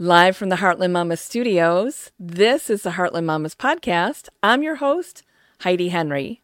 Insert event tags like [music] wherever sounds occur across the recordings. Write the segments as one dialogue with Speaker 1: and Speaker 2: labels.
Speaker 1: Live from the Heartland Mamas studios, this is the Heartland Mamas podcast. I'm your host, Heidi Henry.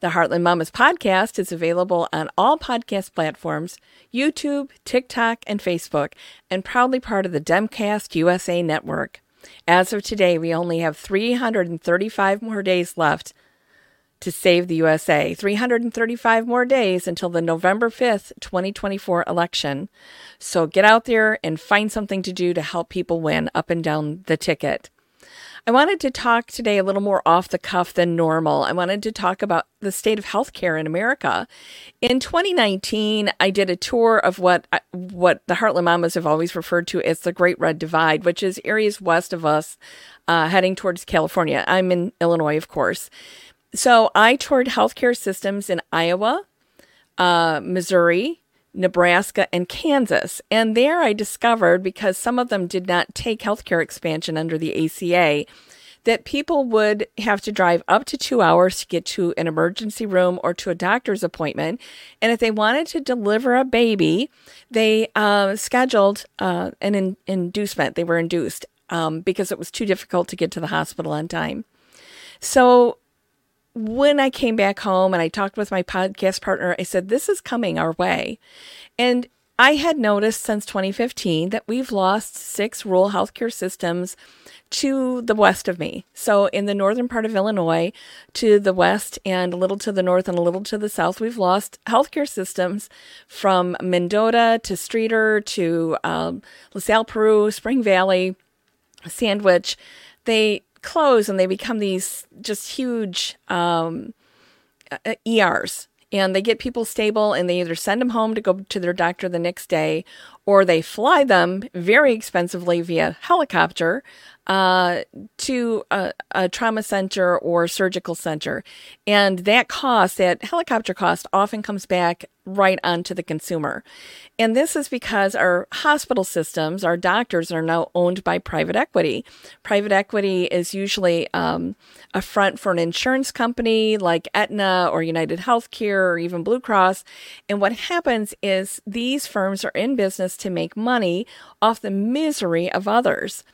Speaker 1: The Heartland Mamas podcast is available on all podcast platforms YouTube, TikTok, and Facebook, and proudly part of the Demcast USA network. As of today, we only have 335 more days left to save the USA. 335 more days until the November 5th, 2024 election. So get out there and find something to do to help people win up and down the ticket. I wanted to talk today a little more off the cuff than normal. I wanted to talk about the state of healthcare in America. In 2019, I did a tour of what what the Heartland Mamas have always referred to as the Great Red Divide, which is areas west of us, uh, heading towards California. I'm in Illinois, of course. So I toured healthcare systems in Iowa, uh, Missouri, Nebraska, and Kansas. And there I discovered, because some of them did not take healthcare expansion under the ACA, that people would have to drive up to two hours to get to an emergency room or to a doctor's appointment. And if they wanted to deliver a baby, they uh, scheduled uh, an in- inducement. They were induced um, because it was too difficult to get to the hospital on time. So when I came back home and I talked with my podcast partner, I said, This is coming our way. And I had noticed since 2015 that we've lost six rural healthcare systems to the west of me. So, in the northern part of Illinois, to the west and a little to the north and a little to the south, we've lost healthcare systems from Mendota to Streator to um, LaSalle, Peru, Spring Valley, Sandwich. They close and they become these just huge um, ERs. And they get people stable and they either send them home to go to their doctor the next day or they fly them very expensively via helicopter uh, to a, a, trauma center or surgical center. And that cost, that helicopter cost, often comes back right onto the consumer. And this is because our hospital systems, our doctors are now owned by private equity. Private equity is usually um, a front for an insurance company like Aetna or United Healthcare or even Blue Cross. And what happens is these firms are in business to make money off the misery of others.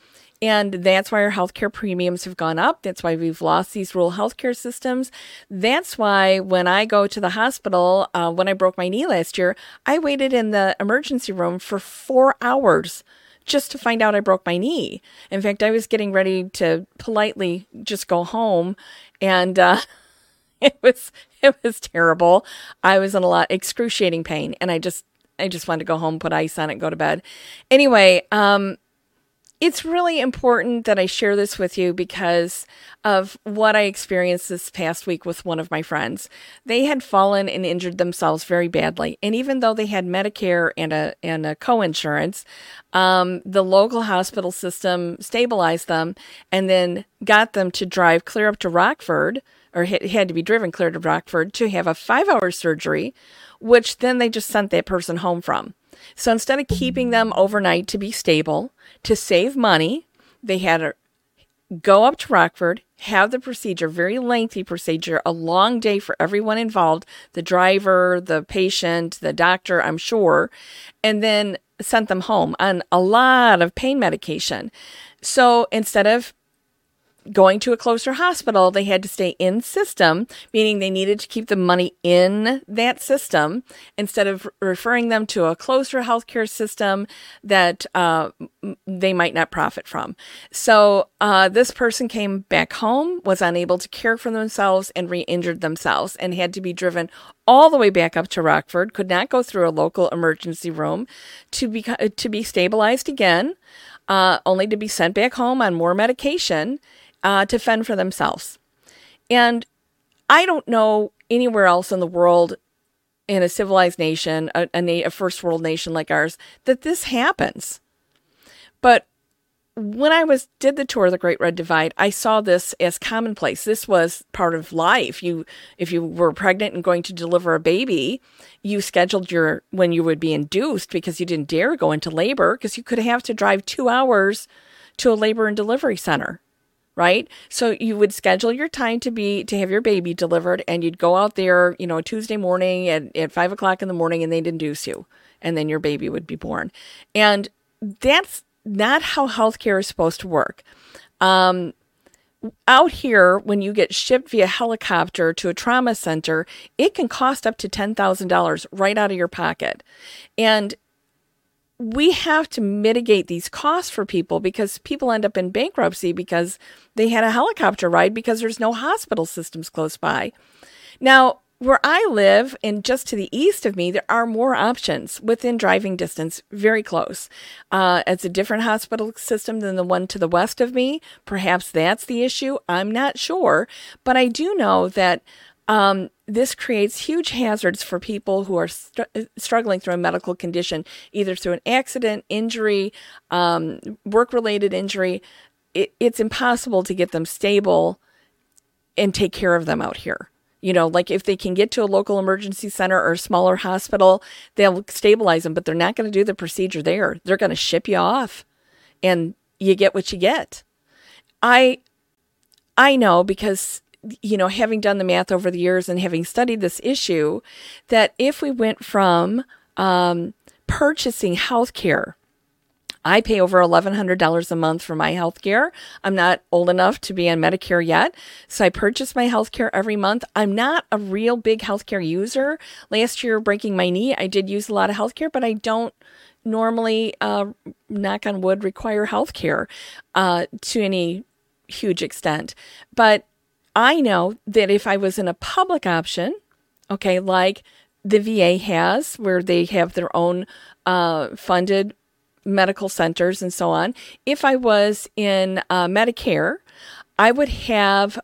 Speaker 1: And that's why our healthcare premiums have gone up. That's why we've lost these rural healthcare systems. That's why when I go to the hospital, uh, when I broke my knee last year, I waited in the emergency room for four hours just to find out I broke my knee. In fact, I was getting ready to politely just go home, and uh, [laughs] it was it was terrible. I was in a lot excruciating pain, and I just I just wanted to go home, put ice on it, go to bed. Anyway, um, it's really important that I share this with you because of what I experienced this past week with one of my friends. They had fallen and injured themselves very badly, and even though they had Medicare and a and a co-insurance, um, the local hospital system stabilized them and then got them to drive clear up to Rockford, or had to be driven clear to Rockford to have a five-hour surgery, which then they just sent that person home from. So instead of keeping them overnight to be stable, to save money, they had to go up to Rockford, have the procedure, very lengthy procedure, a long day for everyone involved the driver, the patient, the doctor, I'm sure, and then sent them home on a lot of pain medication. So instead of going to a closer hospital, they had to stay in system, meaning they needed to keep the money in that system instead of referring them to a closer healthcare system that uh, they might not profit from. So uh, this person came back home, was unable to care for themselves, and re injured themselves, and had to be driven all the way back up to Rockford, could not go through a local emergency room to be, to be stabilized again. Uh, only to be sent back home on more medication uh, to fend for themselves. And I don't know anywhere else in the world, in a civilized nation, a, a, a first world nation like ours, that this happens. But when I was did the tour of the Great Red Divide, I saw this as commonplace. This was part of life. You, if you were pregnant and going to deliver a baby, you scheduled your when you would be induced because you didn't dare go into labor because you could have to drive two hours to a labor and delivery center right? So you would schedule your time to be to have your baby delivered, and you'd go out there, you know, Tuesday morning at, at five o'clock in the morning, and they'd induce you, and then your baby would be born. And that's not how healthcare is supposed to work. Um, out here, when you get shipped via helicopter to a trauma center, it can cost up to $10,000 right out of your pocket. And we have to mitigate these costs for people because people end up in bankruptcy because they had a helicopter ride because there's no hospital systems close by. Now, where I live and just to the east of me, there are more options within driving distance, very close. Uh, it's a different hospital system than the one to the west of me. Perhaps that's the issue. I'm not sure. But I do know that um, this creates huge hazards for people who are str- struggling through a medical condition, either through an accident, injury, um, work related injury. It, it's impossible to get them stable and take care of them out here. You know, like if they can get to a local emergency center or a smaller hospital, they'll stabilize them, but they're not going to do the procedure there. They're going to ship you off and you get what you get. I I know because you know, having done the math over the years and having studied this issue, that if we went from um, purchasing health care I pay over $1,100 a month for my health care. I'm not old enough to be on Medicare yet. So I purchase my health care every month. I'm not a real big healthcare user. Last year, breaking my knee, I did use a lot of health care, but I don't normally, uh, knock on wood, require health care uh, to any huge extent. But I know that if I was in a public option, okay, like the VA has, where they have their own uh, funded medical centers and so on. If I was in uh, Medicare, I would have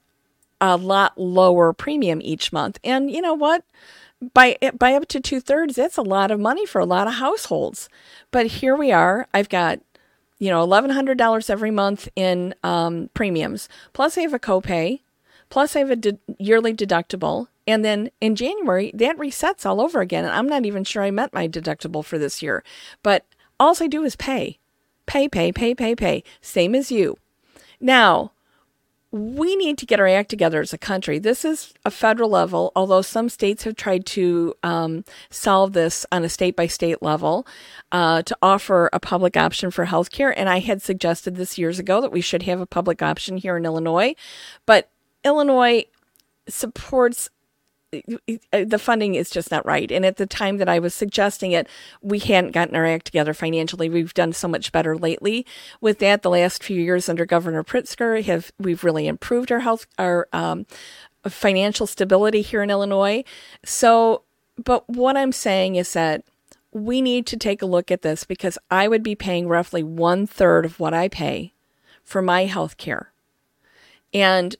Speaker 1: a lot lower premium each month. And you know what? By by up to two thirds, that's a lot of money for a lot of households. But here we are. I've got you know eleven hundred dollars every month in um, premiums. Plus, I have a copay. Plus, I have a de- yearly deductible. And then in January, that resets all over again. And I'm not even sure I met my deductible for this year. But all I do is pay, pay, pay, pay, pay, pay, same as you. Now, we need to get our act together as a country. This is a federal level, although some states have tried to um, solve this on a state by state level uh, to offer a public option for healthcare. And I had suggested this years ago that we should have a public option here in Illinois. But Illinois supports uh, the funding is just not right. And at the time that I was suggesting it, we hadn't gotten our act together financially. We've done so much better lately. With that, the last few years under Governor Pritzker have we've really improved our health, our um, financial stability here in Illinois. So, but what I'm saying is that we need to take a look at this because I would be paying roughly one third of what I pay for my health care. And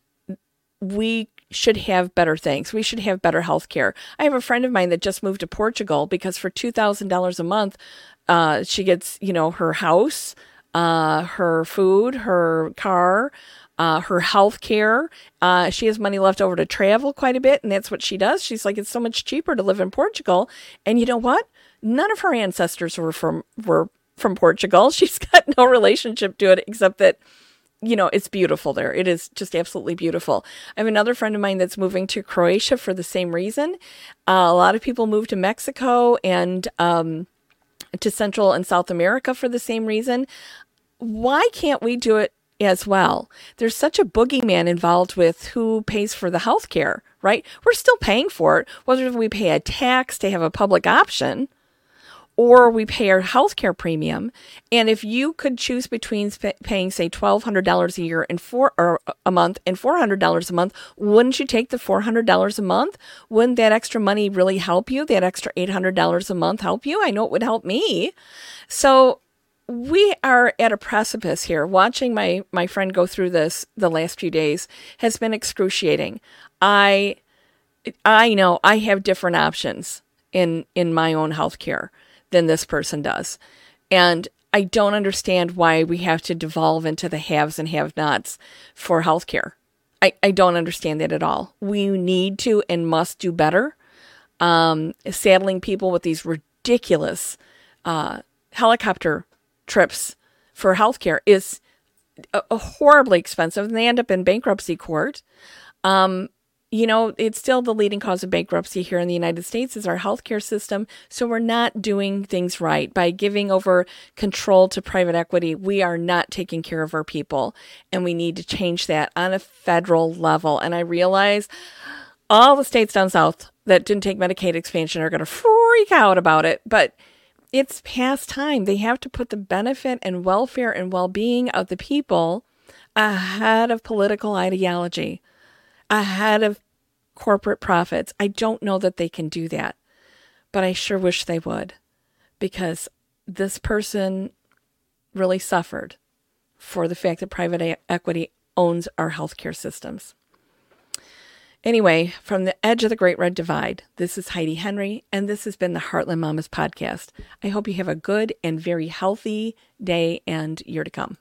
Speaker 1: we should have better things. We should have better health care. I have a friend of mine that just moved to Portugal because for $2,000 a month, uh, she gets, you know, her house, uh, her food, her car, uh, her health care. Uh, she has money left over to travel quite a bit, and that's what she does. She's like, it's so much cheaper to live in Portugal. And you know what? None of her ancestors were from were from Portugal. [laughs] She's got no relationship to it except that you know, it's beautiful there. It is just absolutely beautiful. I have another friend of mine that's moving to Croatia for the same reason. Uh, a lot of people move to Mexico and um, to Central and South America for the same reason. Why can't we do it as well? There's such a boogeyman involved with who pays for the health care, right? We're still paying for it, whether we pay a tax to have a public option or we pay our healthcare premium. And if you could choose between paying, say, twelve hundred dollars a year and four or a month and four hundred dollars a month, wouldn't you take the four hundred dollars a month? Wouldn't that extra money really help you? That extra eight hundred dollars a month help you? I know it would help me. So we are at a precipice here. Watching my my friend go through this the last few days has been excruciating. I I know I have different options in in my own health care than this person does. And I don't understand why we have to devolve into the haves and have nots for healthcare. I, I don't understand that at all. We need to and must do better. Um, saddling people with these ridiculous uh, helicopter trips for healthcare is a, a horribly expensive, and they end up in bankruptcy court. Um, you know, it's still the leading cause of bankruptcy here in the United States is our healthcare system. So we're not doing things right by giving over control to private equity. We are not taking care of our people, and we need to change that on a federal level. And I realize all the states down south that didn't take Medicaid expansion are going to freak out about it, but it's past time. They have to put the benefit and welfare and well being of the people ahead of political ideology ahead of corporate profits. I don't know that they can do that, but I sure wish they would because this person really suffered for the fact that private equity owns our healthcare systems. Anyway, from the edge of the Great Red Divide, this is Heidi Henry, and this has been the Heartland Mamas podcast. I hope you have a good and very healthy day and year to come.